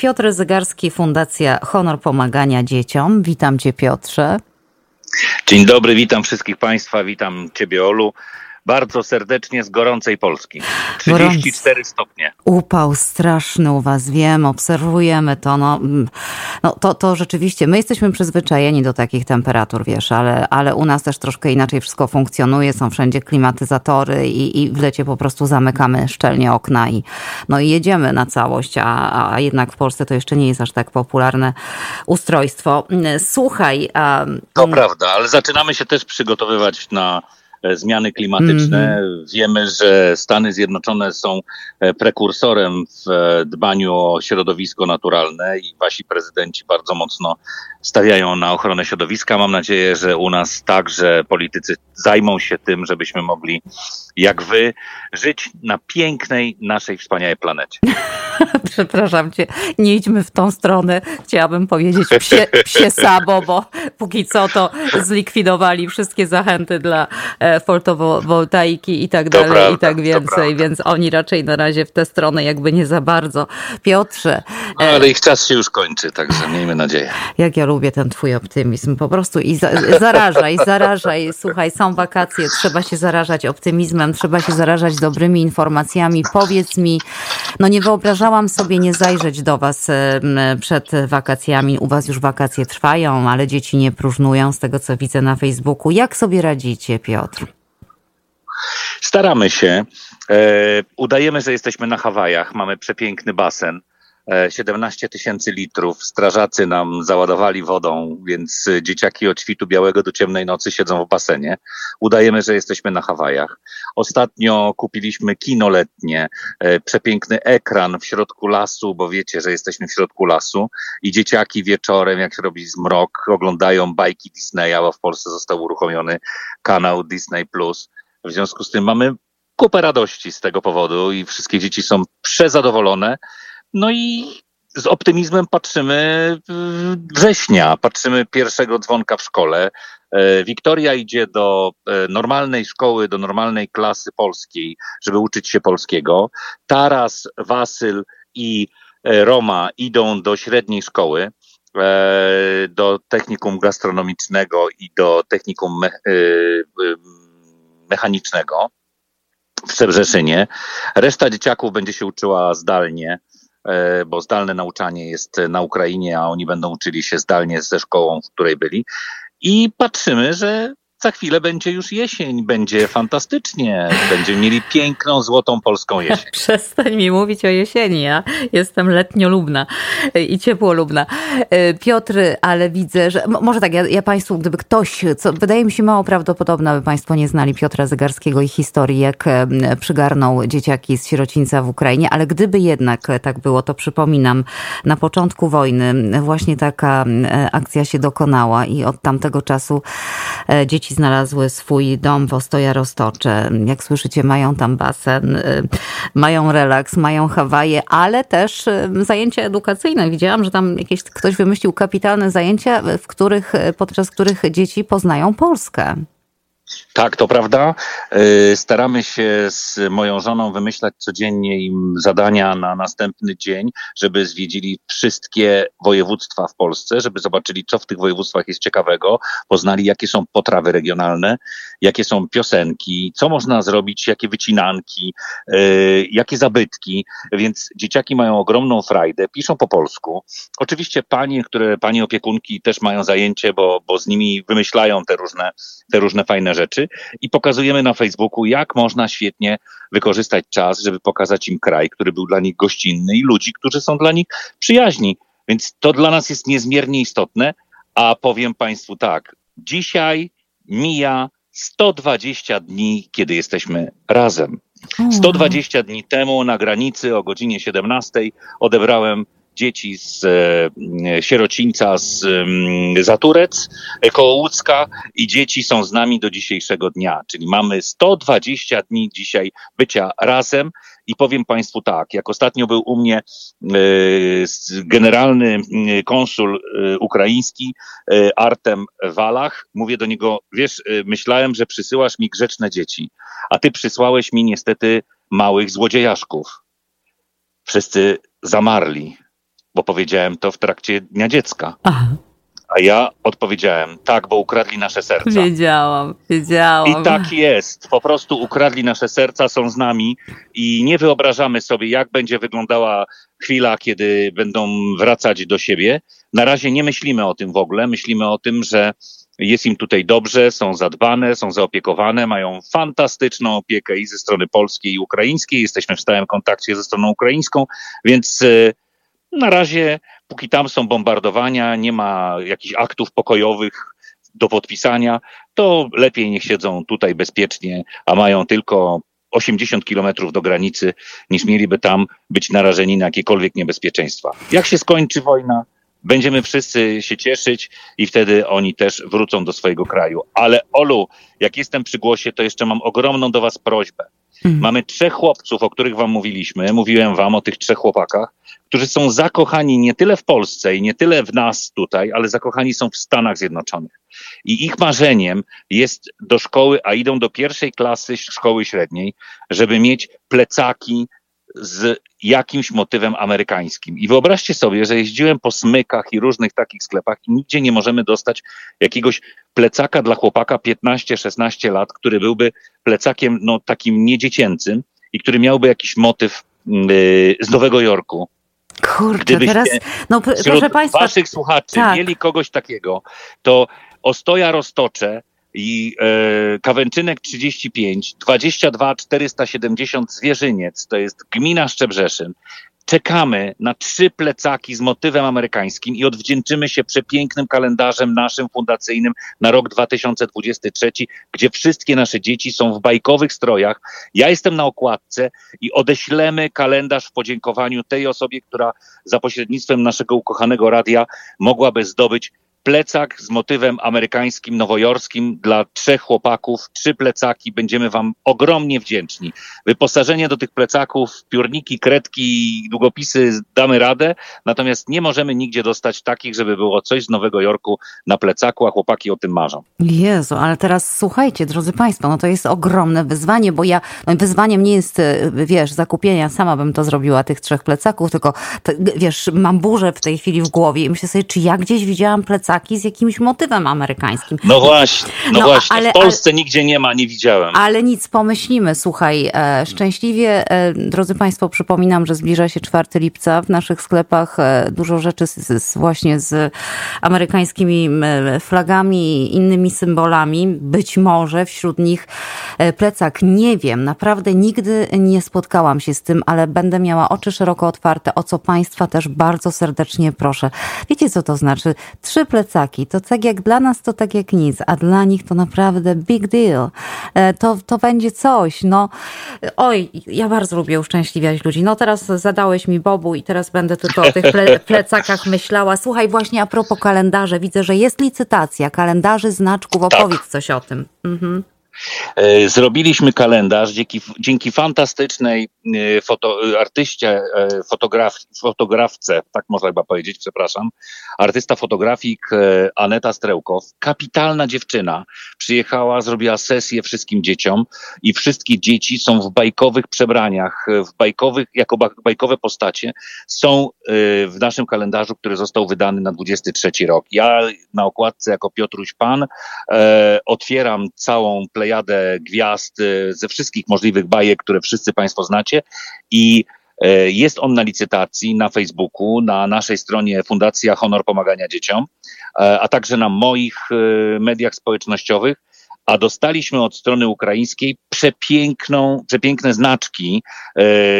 Piotr Zygarski, Fundacja Honor Pomagania Dzieciom. Witam Cię, Piotrze. Dzień dobry, witam wszystkich Państwa, witam Ciebie, Olu bardzo serdecznie z gorącej Polski. 34 Gorąc. stopnie. Upał straszny u was, wiem, obserwujemy to. No, mm, no to, to rzeczywiście, my jesteśmy przyzwyczajeni do takich temperatur, wiesz, ale, ale u nas też troszkę inaczej wszystko funkcjonuje, są wszędzie klimatyzatory i, i w lecie po prostu zamykamy szczelnie okna i, no i jedziemy na całość, a, a jednak w Polsce to jeszcze nie jest aż tak popularne ustrojstwo. Słuchaj. Um, to prawda, ale zaczynamy się też przygotowywać na zmiany klimatyczne. Mm. Wiemy, że Stany Zjednoczone są e, prekursorem w e, dbaniu o środowisko naturalne i wasi prezydenci bardzo mocno stawiają na ochronę środowiska. Mam nadzieję, że u nas także politycy zajmą się tym, żebyśmy mogli, jak wy, żyć na pięknej naszej wspaniałej planecie. Przepraszam cię, nie idźmy w tą stronę. Chciałabym powiedzieć psie, psie sabo, bo póki co to zlikwidowali wszystkie zachęty dla fotowoltaiki i tak dalej prawda, i tak więcej, więc oni raczej na razie w tę stronę jakby nie za bardzo. Piotrze. No, ale ich czas się już kończy, także miejmy nadzieję. Jak ja lubię ten twój optymizm, po prostu i za, zarażaj, zarażaj. Słuchaj, są wakacje, trzeba się zarażać optymizmem, trzeba się zarażać dobrymi informacjami. Powiedz mi, no nie wyobrażałam sobie nie zajrzeć do was przed wakacjami. U was już wakacje trwają, ale dzieci nie próżnują z tego, co widzę na Facebooku. Jak sobie radzicie, Piotr? Staramy się. E, udajemy, że jesteśmy na Hawajach. Mamy przepiękny basen. 17 e, tysięcy litrów. Strażacy nam załadowali wodą, więc dzieciaki od świtu białego do ciemnej nocy siedzą w basenie. Udajemy, że jesteśmy na Hawajach. Ostatnio kupiliśmy kino letnie, e, przepiękny ekran w środku lasu, bo wiecie, że jesteśmy w środku lasu i dzieciaki wieczorem, jak się robi zmrok, oglądają bajki Disneya, bo w Polsce został uruchomiony kanał Disney+. W związku z tym mamy kupę radości z tego powodu i wszystkie dzieci są przezadowolone. No i z optymizmem patrzymy września, patrzymy pierwszego dzwonka w szkole. E, Wiktoria idzie do e, normalnej szkoły, do normalnej klasy polskiej, żeby uczyć się polskiego. Taras, Wasyl i e, Roma idą do średniej szkoły, do technikum gastronomicznego i do technikum mechanicznego w Szczebrzeszynie. Reszta dzieciaków będzie się uczyła zdalnie E, bo zdalne nauczanie jest na Ukrainie, a oni będą uczyli się zdalnie ze szkołą, w której byli. I patrzymy, że za chwilę będzie już jesień, będzie fantastycznie, będziemy mieli piękną, złotą polską jesień. Przestań mi mówić o jesieni, ja jestem letniolubna i ciepłolubna. E, Piotr, ale widzę, że może tak, ja, ja Państwu, gdyby ktoś, co wydaje mi się mało prawdopodobne, aby Państwo nie znali Piotra Zegarskiego i historii, jak przygarnął dzieciaki z sierocińca w Ukrainie, ale gdyby jednak tak było, to przypominam, na początku wojny właśnie taka akcja się dokonała i od tamtego czasu e, dzieci dzieci znalazły swój dom w Ostoja Roztocze. Jak słyszycie, mają tam basen, y, mają relaks, mają Hawaje, ale też y, zajęcia edukacyjne. Widziałam, że tam ktoś wymyślił kapitalne zajęcia, w których, podczas których dzieci poznają Polskę. Tak, to prawda. Y, staramy się z moją żoną wymyślać codziennie im zadania na następny dzień, żeby zwiedzili wszystkie województwa w Polsce, żeby zobaczyli, co w tych województwach jest ciekawego, poznali, jakie są potrawy regionalne, jakie są piosenki, co można zrobić, jakie wycinanki, y, jakie zabytki. Więc dzieciaki mają ogromną frajdę, piszą po polsku. Oczywiście panie, które, panie opiekunki też mają zajęcie, bo, bo z nimi wymyślają te różne, te różne fajne rzeczy rzeczy i pokazujemy na Facebooku, jak można świetnie wykorzystać czas, żeby pokazać im kraj, który był dla nich gościnny i ludzi, którzy są dla nich przyjaźni. Więc to dla nas jest niezmiernie istotne, a powiem Państwu tak, dzisiaj mija 120 dni, kiedy jesteśmy razem. 120 dni temu na granicy o godzinie 17 odebrałem dzieci z e, sierocińca z e, Zaturec koło Łódzka i dzieci są z nami do dzisiejszego dnia, czyli mamy 120 dni dzisiaj bycia razem. I powiem Państwu tak, jak ostatnio był u mnie e, generalny konsul ukraiński Artem Walach, mówię do niego, wiesz, myślałem, że przysyłasz mi grzeczne dzieci, a ty przysłałeś mi niestety małych złodziejaszków. Wszyscy zamarli bo powiedziałem to w trakcie Dnia Dziecka. Aha. A ja odpowiedziałem, tak, bo ukradli nasze serca. Wiedziałam, wiedziałam. I tak jest. Po prostu ukradli nasze serca, są z nami i nie wyobrażamy sobie, jak będzie wyglądała chwila, kiedy będą wracać do siebie. Na razie nie myślimy o tym w ogóle. Myślimy o tym, że jest im tutaj dobrze, są zadbane, są zaopiekowane, mają fantastyczną opiekę i ze strony polskiej i ukraińskiej. Jesteśmy w stałym kontakcie ze stroną ukraińską, więc e, na razie, póki tam są bombardowania, nie ma jakichś aktów pokojowych do podpisania, to lepiej niech siedzą tutaj bezpiecznie, a mają tylko 80 kilometrów do granicy, niż mieliby tam być narażeni na jakiekolwiek niebezpieczeństwa. Jak się skończy wojna, będziemy wszyscy się cieszyć i wtedy oni też wrócą do swojego kraju. Ale Olu, jak jestem przy głosie, to jeszcze mam ogromną do Was prośbę. Mhm. Mamy trzech chłopców, o których Wam mówiliśmy. Mówiłem Wam o tych trzech chłopakach, którzy są zakochani nie tyle w Polsce i nie tyle w nas tutaj, ale zakochani są w Stanach Zjednoczonych. I ich marzeniem jest do szkoły, a idą do pierwszej klasy szkoły średniej, żeby mieć plecaki z jakimś motywem amerykańskim. I wyobraźcie sobie, że jeździłem po smykach i różnych takich sklepach i nigdzie nie możemy dostać jakiegoś plecaka dla chłopaka 15-16 lat, który byłby plecakiem no, takim niedziecięcym i który miałby jakiś motyw yy, z Nowego Jorku. Kurczę, Gdybyście teraz, no proszę Państwa. waszych słuchaczy tak. mieli kogoś takiego, to Ostoja Roztocze i e, Kawęczynek 35, 22 470 Zwierzyniec, to jest gmina Szczebrzeszyn. Czekamy na trzy plecaki z motywem amerykańskim i odwdzięczymy się przepięknym kalendarzem naszym fundacyjnym na rok 2023, gdzie wszystkie nasze dzieci są w bajkowych strojach. Ja jestem na okładce i odeślemy kalendarz w podziękowaniu tej osobie, która za pośrednictwem naszego ukochanego radia mogłaby zdobyć plecak z motywem amerykańskim, nowojorskim dla trzech chłopaków, trzy plecaki, będziemy Wam ogromnie wdzięczni. Wyposażenie do tych plecaków, piórniki, kredki długopisy damy radę, natomiast nie możemy nigdzie dostać takich, żeby było coś z Nowego Jorku na plecaku, a chłopaki o tym marzą. Jezu, ale teraz słuchajcie, drodzy Państwo, no to jest ogromne wyzwanie, bo ja, no wyzwaniem nie jest, e, wiesz, zakupienia, sama bym to zrobiła, tych trzech plecaków, tylko, wiesz, mam burzę w tej chwili w głowie i myślę sobie, czy ja gdzieś widziałam plecaki, plecaki z jakimś motywem amerykańskim. No właśnie, no, no właśnie. Ale, w Polsce ale, nigdzie nie ma, nie widziałem. Ale nic, pomyślimy. Słuchaj, e, szczęśliwie, e, drodzy Państwo, przypominam, że zbliża się 4 lipca. W naszych sklepach e, dużo rzeczy z, z, właśnie z amerykańskimi flagami i innymi symbolami. Być może wśród nich e, plecak. Nie wiem, naprawdę nigdy nie spotkałam się z tym, ale będę miała oczy szeroko otwarte, o co Państwa też bardzo serdecznie proszę. Wiecie, co to znaczy? Trzy plecaki plecaki. To tak jak dla nas, to tak jak nic, a dla nich to naprawdę big deal. E, to, to będzie coś. No, oj, ja bardzo lubię uszczęśliwiać ludzi. No teraz zadałeś mi Bobu i teraz będę tylko o tych ple plecakach myślała. Słuchaj, właśnie a propos kalendarza, widzę, że jest licytacja kalendarzy, znaczków. Opowiedz tak. coś o tym. Mhm. E, zrobiliśmy kalendarz dzięki, dzięki fantastycznej e, foto, artyście, e, fotograf, fotografce, tak można chyba powiedzieć, przepraszam, artysta fotografik Aneta Strełkow, kapitalna dziewczyna, przyjechała, zrobiła sesję wszystkim dzieciom i wszystkie dzieci są w bajkowych przebraniach, w bajkowych, jako bajkowe postacie są w naszym kalendarzu, który został wydany na 23 rok. Ja na okładce jako Piotruś Pan otwieram całą plejadę gwiazd e, ze wszystkich możliwych bajek, które wszyscy Państwo znacie i e, jest on na licytacji na Facebooku, na naszej stronie Fundacja Honor Pomagania Dzieciom, e, a także na moich mediach społecznościowych. A dostaliśmy od strony ukraińskiej przepiękną, przepiękne znaczki,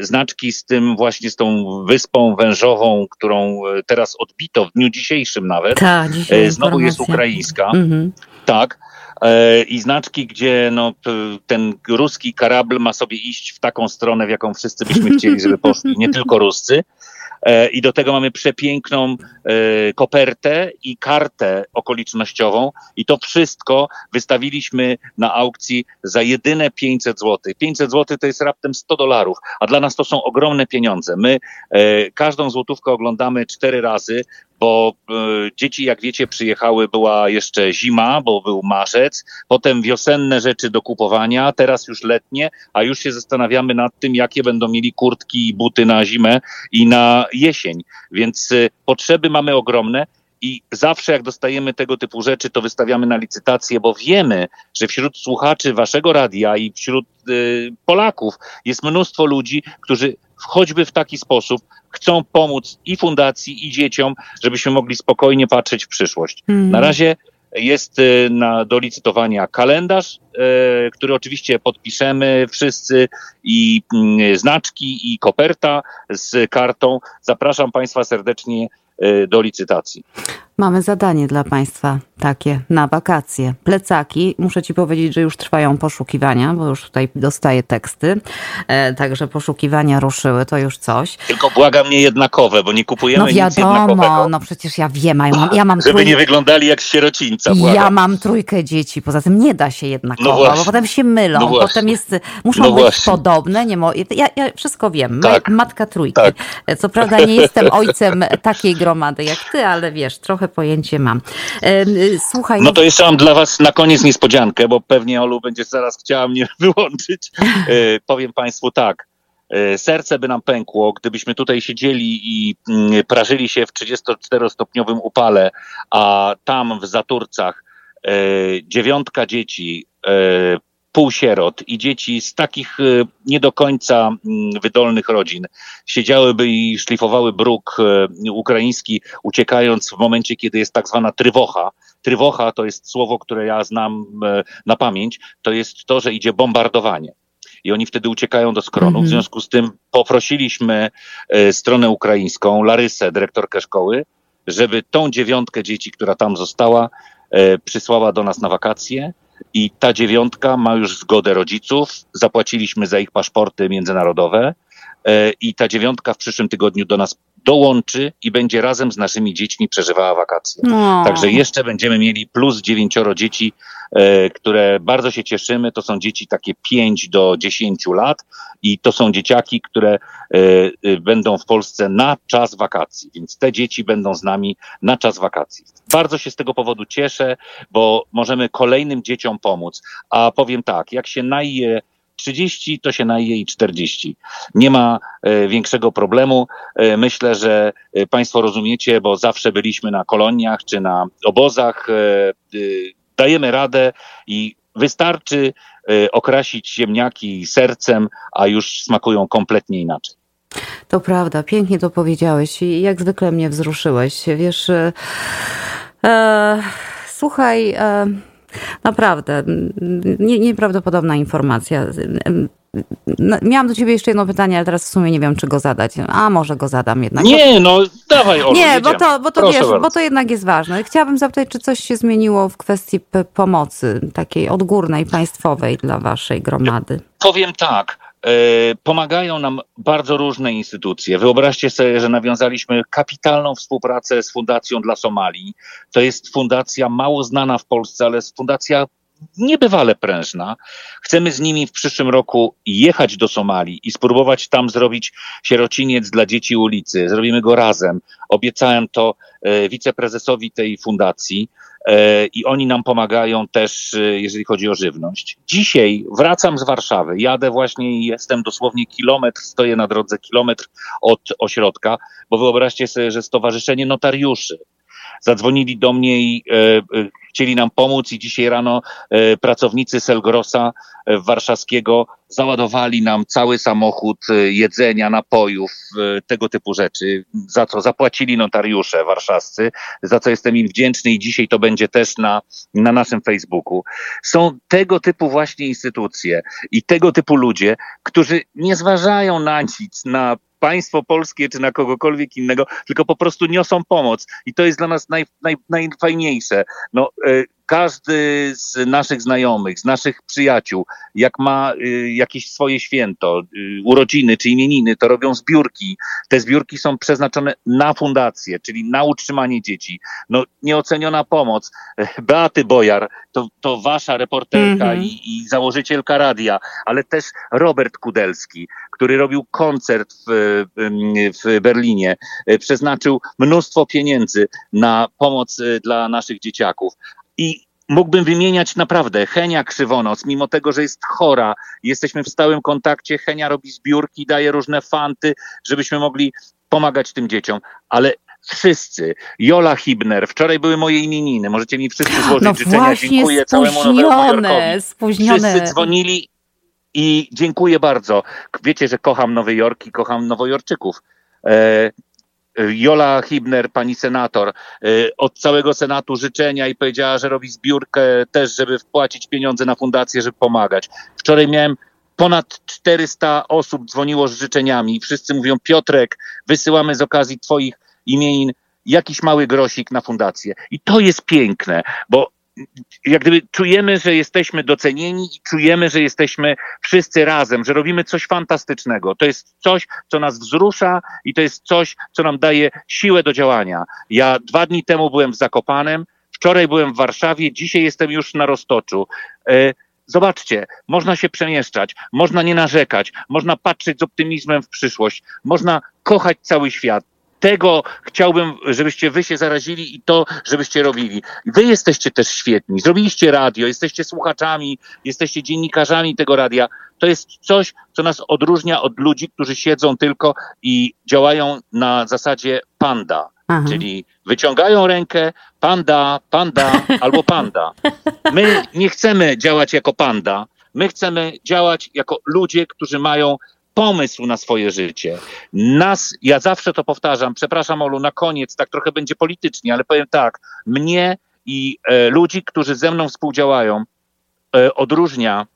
znaczki z tym właśnie z tą wyspą wężową, którą teraz odbito w dniu dzisiejszym nawet. Ta, dzisiaj Znowu jest ukraińska. Mhm. Tak. E, i znaczki, gdzie no, ten ruski karabl ma sobie iść w taką stronę, w jaką wszyscy byśmy chcieli, żeby poszli, nie tylko Ruscy. E, I do tego mamy przepiękną e, kopertę i kartę okolicznościową, i to wszystko wystawiliśmy na aukcji za jedyne 500 zł. 500 zł to jest raptem 100 dolarów, a dla nas to są ogromne pieniądze. My każdą złotówkę oglądamy cztery razy, bo y, dzieci, jak wiecie, przyjechały, była jeszcze zima, bo był marzec, potem wiosenne rzeczy do kupowania, teraz już letnie, a już się zastanawiamy nad tym, jakie będą mieli kurtki i buty na zimę i na jesień. Więc y, potrzeby mamy ogromne. I zawsze jak dostajemy tego typu rzeczy, to wystawiamy na licytację, bo wiemy, że wśród słuchaczy waszego radia i wśród y, Polaków jest mnóstwo ludzi, którzy choćby w taki sposób chcą pomóc i fundacji, i dzieciom, żebyśmy mogli spokojnie patrzeć w przyszłość. Mm. Na razie jest y, na, do licytowania kalendarz, y, który oczywiście podpiszemy wszyscy i y, znaczki i koperta z kartą. Zapraszam Państwa serdecznie do licytacji. Mamy zadanie dla Państwa takie na wakacje. Plecaki, muszę Ci powiedzieć, że już trwają poszukiwania, bo już tutaj dostaję teksty. E, także poszukiwania ruszyły, to już coś. Tylko błagam nie jednakowe, bo nie kupujemy no wiadomo, nic No przecież ja wiem, ja mam, ja mam Żeby trój... nie wyglądali jak sierocińca. Błagam. Ja mam trójkę dzieci, poza tym nie da się jednakowo, no bo potem się mylą, no potem jest, muszą no być właśnie. podobne. Nie mo... ja, ja wszystko wiem, tak. matka trójki. Tak. Co prawda nie jestem ojcem takiej gromady jak ty, ale wiesz, trochę pojęcie mam. Słuchaj. No to jeszcze mam dla was na koniec niespodziankę, bo pewnie Olu będzie zaraz chciała mnie wyłączyć. E, powiem państwu tak. E, serce by nam pękło, gdybyśmy tutaj siedzieli i mm, prażyli się w 34-stopniowym upale, a tam w Zaturcach e, dziewiątka dzieci półsierot i dzieci z takich e, nie do końca mm, wydolnych rodzin siedziałyby i szlifowały bruk e, ukraiński, uciekając w momencie, kiedy jest tak zwana trywocha. Trywocha to jest słowo, które ja znam e, na pamięć, to jest to, że idzie bombardowanie i oni wtedy uciekają do skronu. W mhm. związku z tym poprosiliśmy stronę ukraińską, Larysę, dyrektorkę szkoły, żeby tą dziewiątkę dzieci, która tam została, przysłała do nas na wakacje i ta dziewiątka ma już zgodę rodziców. Zapłaciliśmy za ich paszporty międzynarodowe e, i ta dziewiątka w przyszłym tygodniu do nas dołączy i będzie razem z naszymi dziećmi przeżywała wakacje. No. Także jeszcze będziemy mieli plus dziewięcioro dzieci, e, które bardzo się cieszymy. To są dzieci takie 5 do 10 lat i to są dzieciaki, które e, e, będą w Polsce na czas wakacji, więc te dzieci będą z nami na czas wakacji. Bardzo się z tego powodu cieszę, bo możemy kolejnym dzieciom pomóc. A powiem tak, jak się naje 30, to się naje i 40. Nie ma e, większego problemu. E, myślę, że e, Państwo rozumiecie, bo zawsze byliśmy na koloniach czy na obozach. Dajemy radę i wystarczy okrasić ziemniaki sercem, a już smakują kompletnie inaczej. To prawda, pięknie to powiedziałeś i jak zwykle mnie wzruszyłeś. Wiesz, e, słuchaj. E, Naprawdę, nie, nieprawdopodobna informacja. No, miałam do ciebie jeszcze jedno pytanie, ale teraz w sumie nie wiem, czy go zadać. A może go zadam jednak. Nie, no dawaj, Olu, Nie, bo to, bo to wiesz, bo to jednak jest ważne. Chciałabym zapytać, czy coś się zmieniło w kwestii pomocy takiej odgórnej, państwowej dla waszej gromady? Powiem tak. E, pomagają nam bardzo różne instytucje. Wyobraźcie sobie, że nawiązaliśmy kapitalną współpracę z Fundacją dla Somalii. To jest fundacja mało znana w Polsce, ale fundacja niebywale prężna. Chcemy z nimi w przyszłym roku jechać do Somalii i spróbować tam zrobić sierociniec dla dzieci ulicy. Zrobimy go razem. Obiecałem to e, wiceprezesowi tej fundacji. E, i oni nam pomagają też, e, jeżeli chodzi o żywność. Dzisiaj wracam z Warszawy, jadę właśnie i jestem dosłownie kilometr, stoję na drodze kilometr od ośrodka, bo wyobraźcie sobie, że Stowarzyszenie Notariuszy zadzwonili do mnie i e, chcieli nam pomóc i dzisiaj rano e, pracownicy Selgrosa e, warszawskiego załadowali nam cały samochód e, jedzenia, napojów, tego typu rzeczy, za co zapłacili notariusze warszawscy, za co jestem im wdzięczny i dzisiaj to będzie też na, na naszym Facebooku. Są tego typu właśnie instytucje i tego typu ludzie, którzy nie zważają na nic, na państwo polskie czy na kogokolwiek innego, tylko po prostu niosą pomoc. I to jest dla nas naj, naj, najfajniejsze. No, e, każdy z naszych znajomych, z naszych przyjaciół, jak ma y, jakieś swoje święto, y, urodziny czy imieniny, to robią zbiórki. Te zbiórki są przeznaczone na fundację, czyli na utrzymanie dzieci. No, nieoceniona pomoc. Beaty Bojar, to, to wasza reporterka mm -hmm. i, i założycielka radia, ale też Robert Kudelski, który robił koncert w, w Berlinie, przeznaczył mnóstwo pieniędzy na pomoc y, dla naszych dzieciaków. I mógłbym wymieniać naprawdę. Henia Krzywonos, mimo tego, że jest chora, jesteśmy w stałym kontakcie, Henia robi zbiórki, daje różne fanty, żebyśmy mogli pomagać tym dzieciom, ale wszyscy, Jola Hibner, wczoraj były moje imieniny, możecie mi wszyscy złożyć no życzenia, dziękuję całemu Nowemu Spóźnione. Wszyscy dzwonili i dziękuję bardzo. Wiecie, że kocham Nowy Jork i kocham Nowojorczyków. E, Jola Hibner, pani senator, y, od całego Senatu życzenia i powiedziała, że robi zbiórkę też, żeby wpłacić pieniądze na fundację, żeby pomagać. Wczoraj miałem ponad 400 osób dzwoniło z życzeniami. Wszyscy mówią, Piotrek, wysyłamy z okazji twoich imienin jakiś mały grosik na fundację. I to jest piękne, bo jak gdyby czujemy, że jesteśmy docenieni i czujemy, że jesteśmy wszyscy razem, że robimy coś fantastycznego. To jest coś, co nas wzrusza i to jest coś, co nam daje siłę do działania. Ja dwa dni temu byłem w Zakopanem, wczoraj byłem w Warszawie, dzisiaj jestem już na Roztoczu. E, zobaczcie, można się przemieszczać, można nie narzekać, można patrzeć z optymizmem w przyszłość, można kochać cały świat tego chciałbym, żebyście wy się zarazili i to, żebyście robili. Wy jesteście też świetni. Zrobiliście radio, jesteście słuchaczami, jesteście dziennikarzami tego radia. To jest coś, co nas odróżnia od ludzi, którzy siedzą tylko i działają na zasadzie panda. Aha. Czyli wyciągają rękę, panda, panda albo panda. My nie chcemy działać jako panda, my chcemy działać jako ludzie, którzy mają pomysł na swoje życie. Nas, ja zawsze to powtarzam, przepraszam Olu, na koniec, tak trochę będzie politycznie, ale powiem tak, mnie i e, ludzi, którzy ze mną współdziałają, e, odróżnia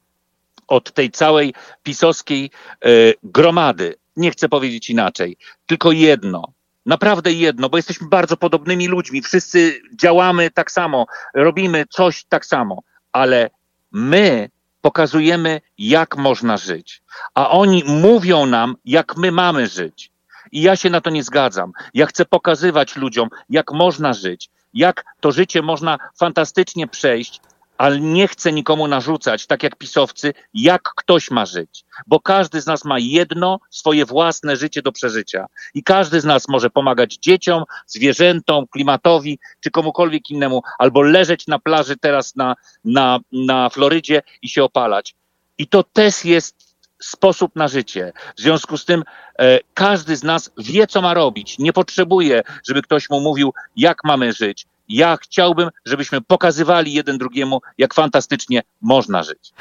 od tej całej pisowskiej e, gromady. Nie chcę powiedzieć inaczej, tylko jedno. Naprawdę jedno, bo jesteśmy bardzo podobnymi ludźmi. Wszyscy działamy tak samo, robimy coś tak samo, ale my pokazujemy, jak można żyć, a oni mówią nam, jak my mamy żyć. I ja się na to nie zgadzam. Ja chcę pokazywać ludziom, jak można żyć, jak to życie można fantastycznie przejść, ale nie chcę nikomu narzucać, tak jak pisowcy, jak ktoś ma żyć. Bo każdy z nas ma jedno swoje własne życie do przeżycia. I każdy z nas może pomagać dzieciom, zwierzętom, klimatowi czy komukolwiek innemu, albo leżeć na plaży teraz na, na, na Florydzie i się opalać. I to też jest sposób na życie. W związku z tym e, każdy z nas wie, co ma robić. Nie potrzebuje, żeby ktoś mu mówił, jak mamy żyć ja chciałbym, żebyśmy pokazywali jeden drugiemu, jak fantastycznie można żyć.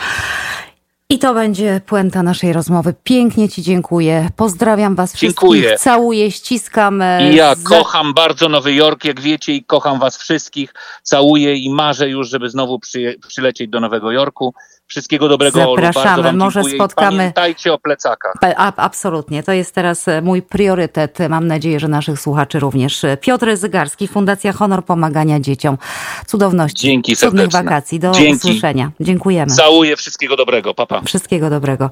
I to będzie puenta naszej rozmowy. Pięknie Ci dziękuję. Pozdrawiam Was dziękuję. wszystkich. Całuję, ściskam. E, I ja kocham bardzo Nowy Jork, jak wiecie, i kocham Was wszystkich. Całuję i marzę już, żeby znowu przy, przylecieć do Nowego Jorku. Wszystkiego dobrego. Zapraszamy. Może spotkamy. Pamiętajcie o plecakach. A, absolutnie. To jest teraz e, mój priorytet. Mam nadzieję, że naszych słuchaczy również. Piotr Zygarski, Fundacja Honor Pomagania Dzieciom. Cudowności. Dzięki Cudnych wakacji. Do Dzięki. usłyszenia. Dziękujemy. Całuję. Wszystkiego dobrego. Papa. Wszystkiego dobrego.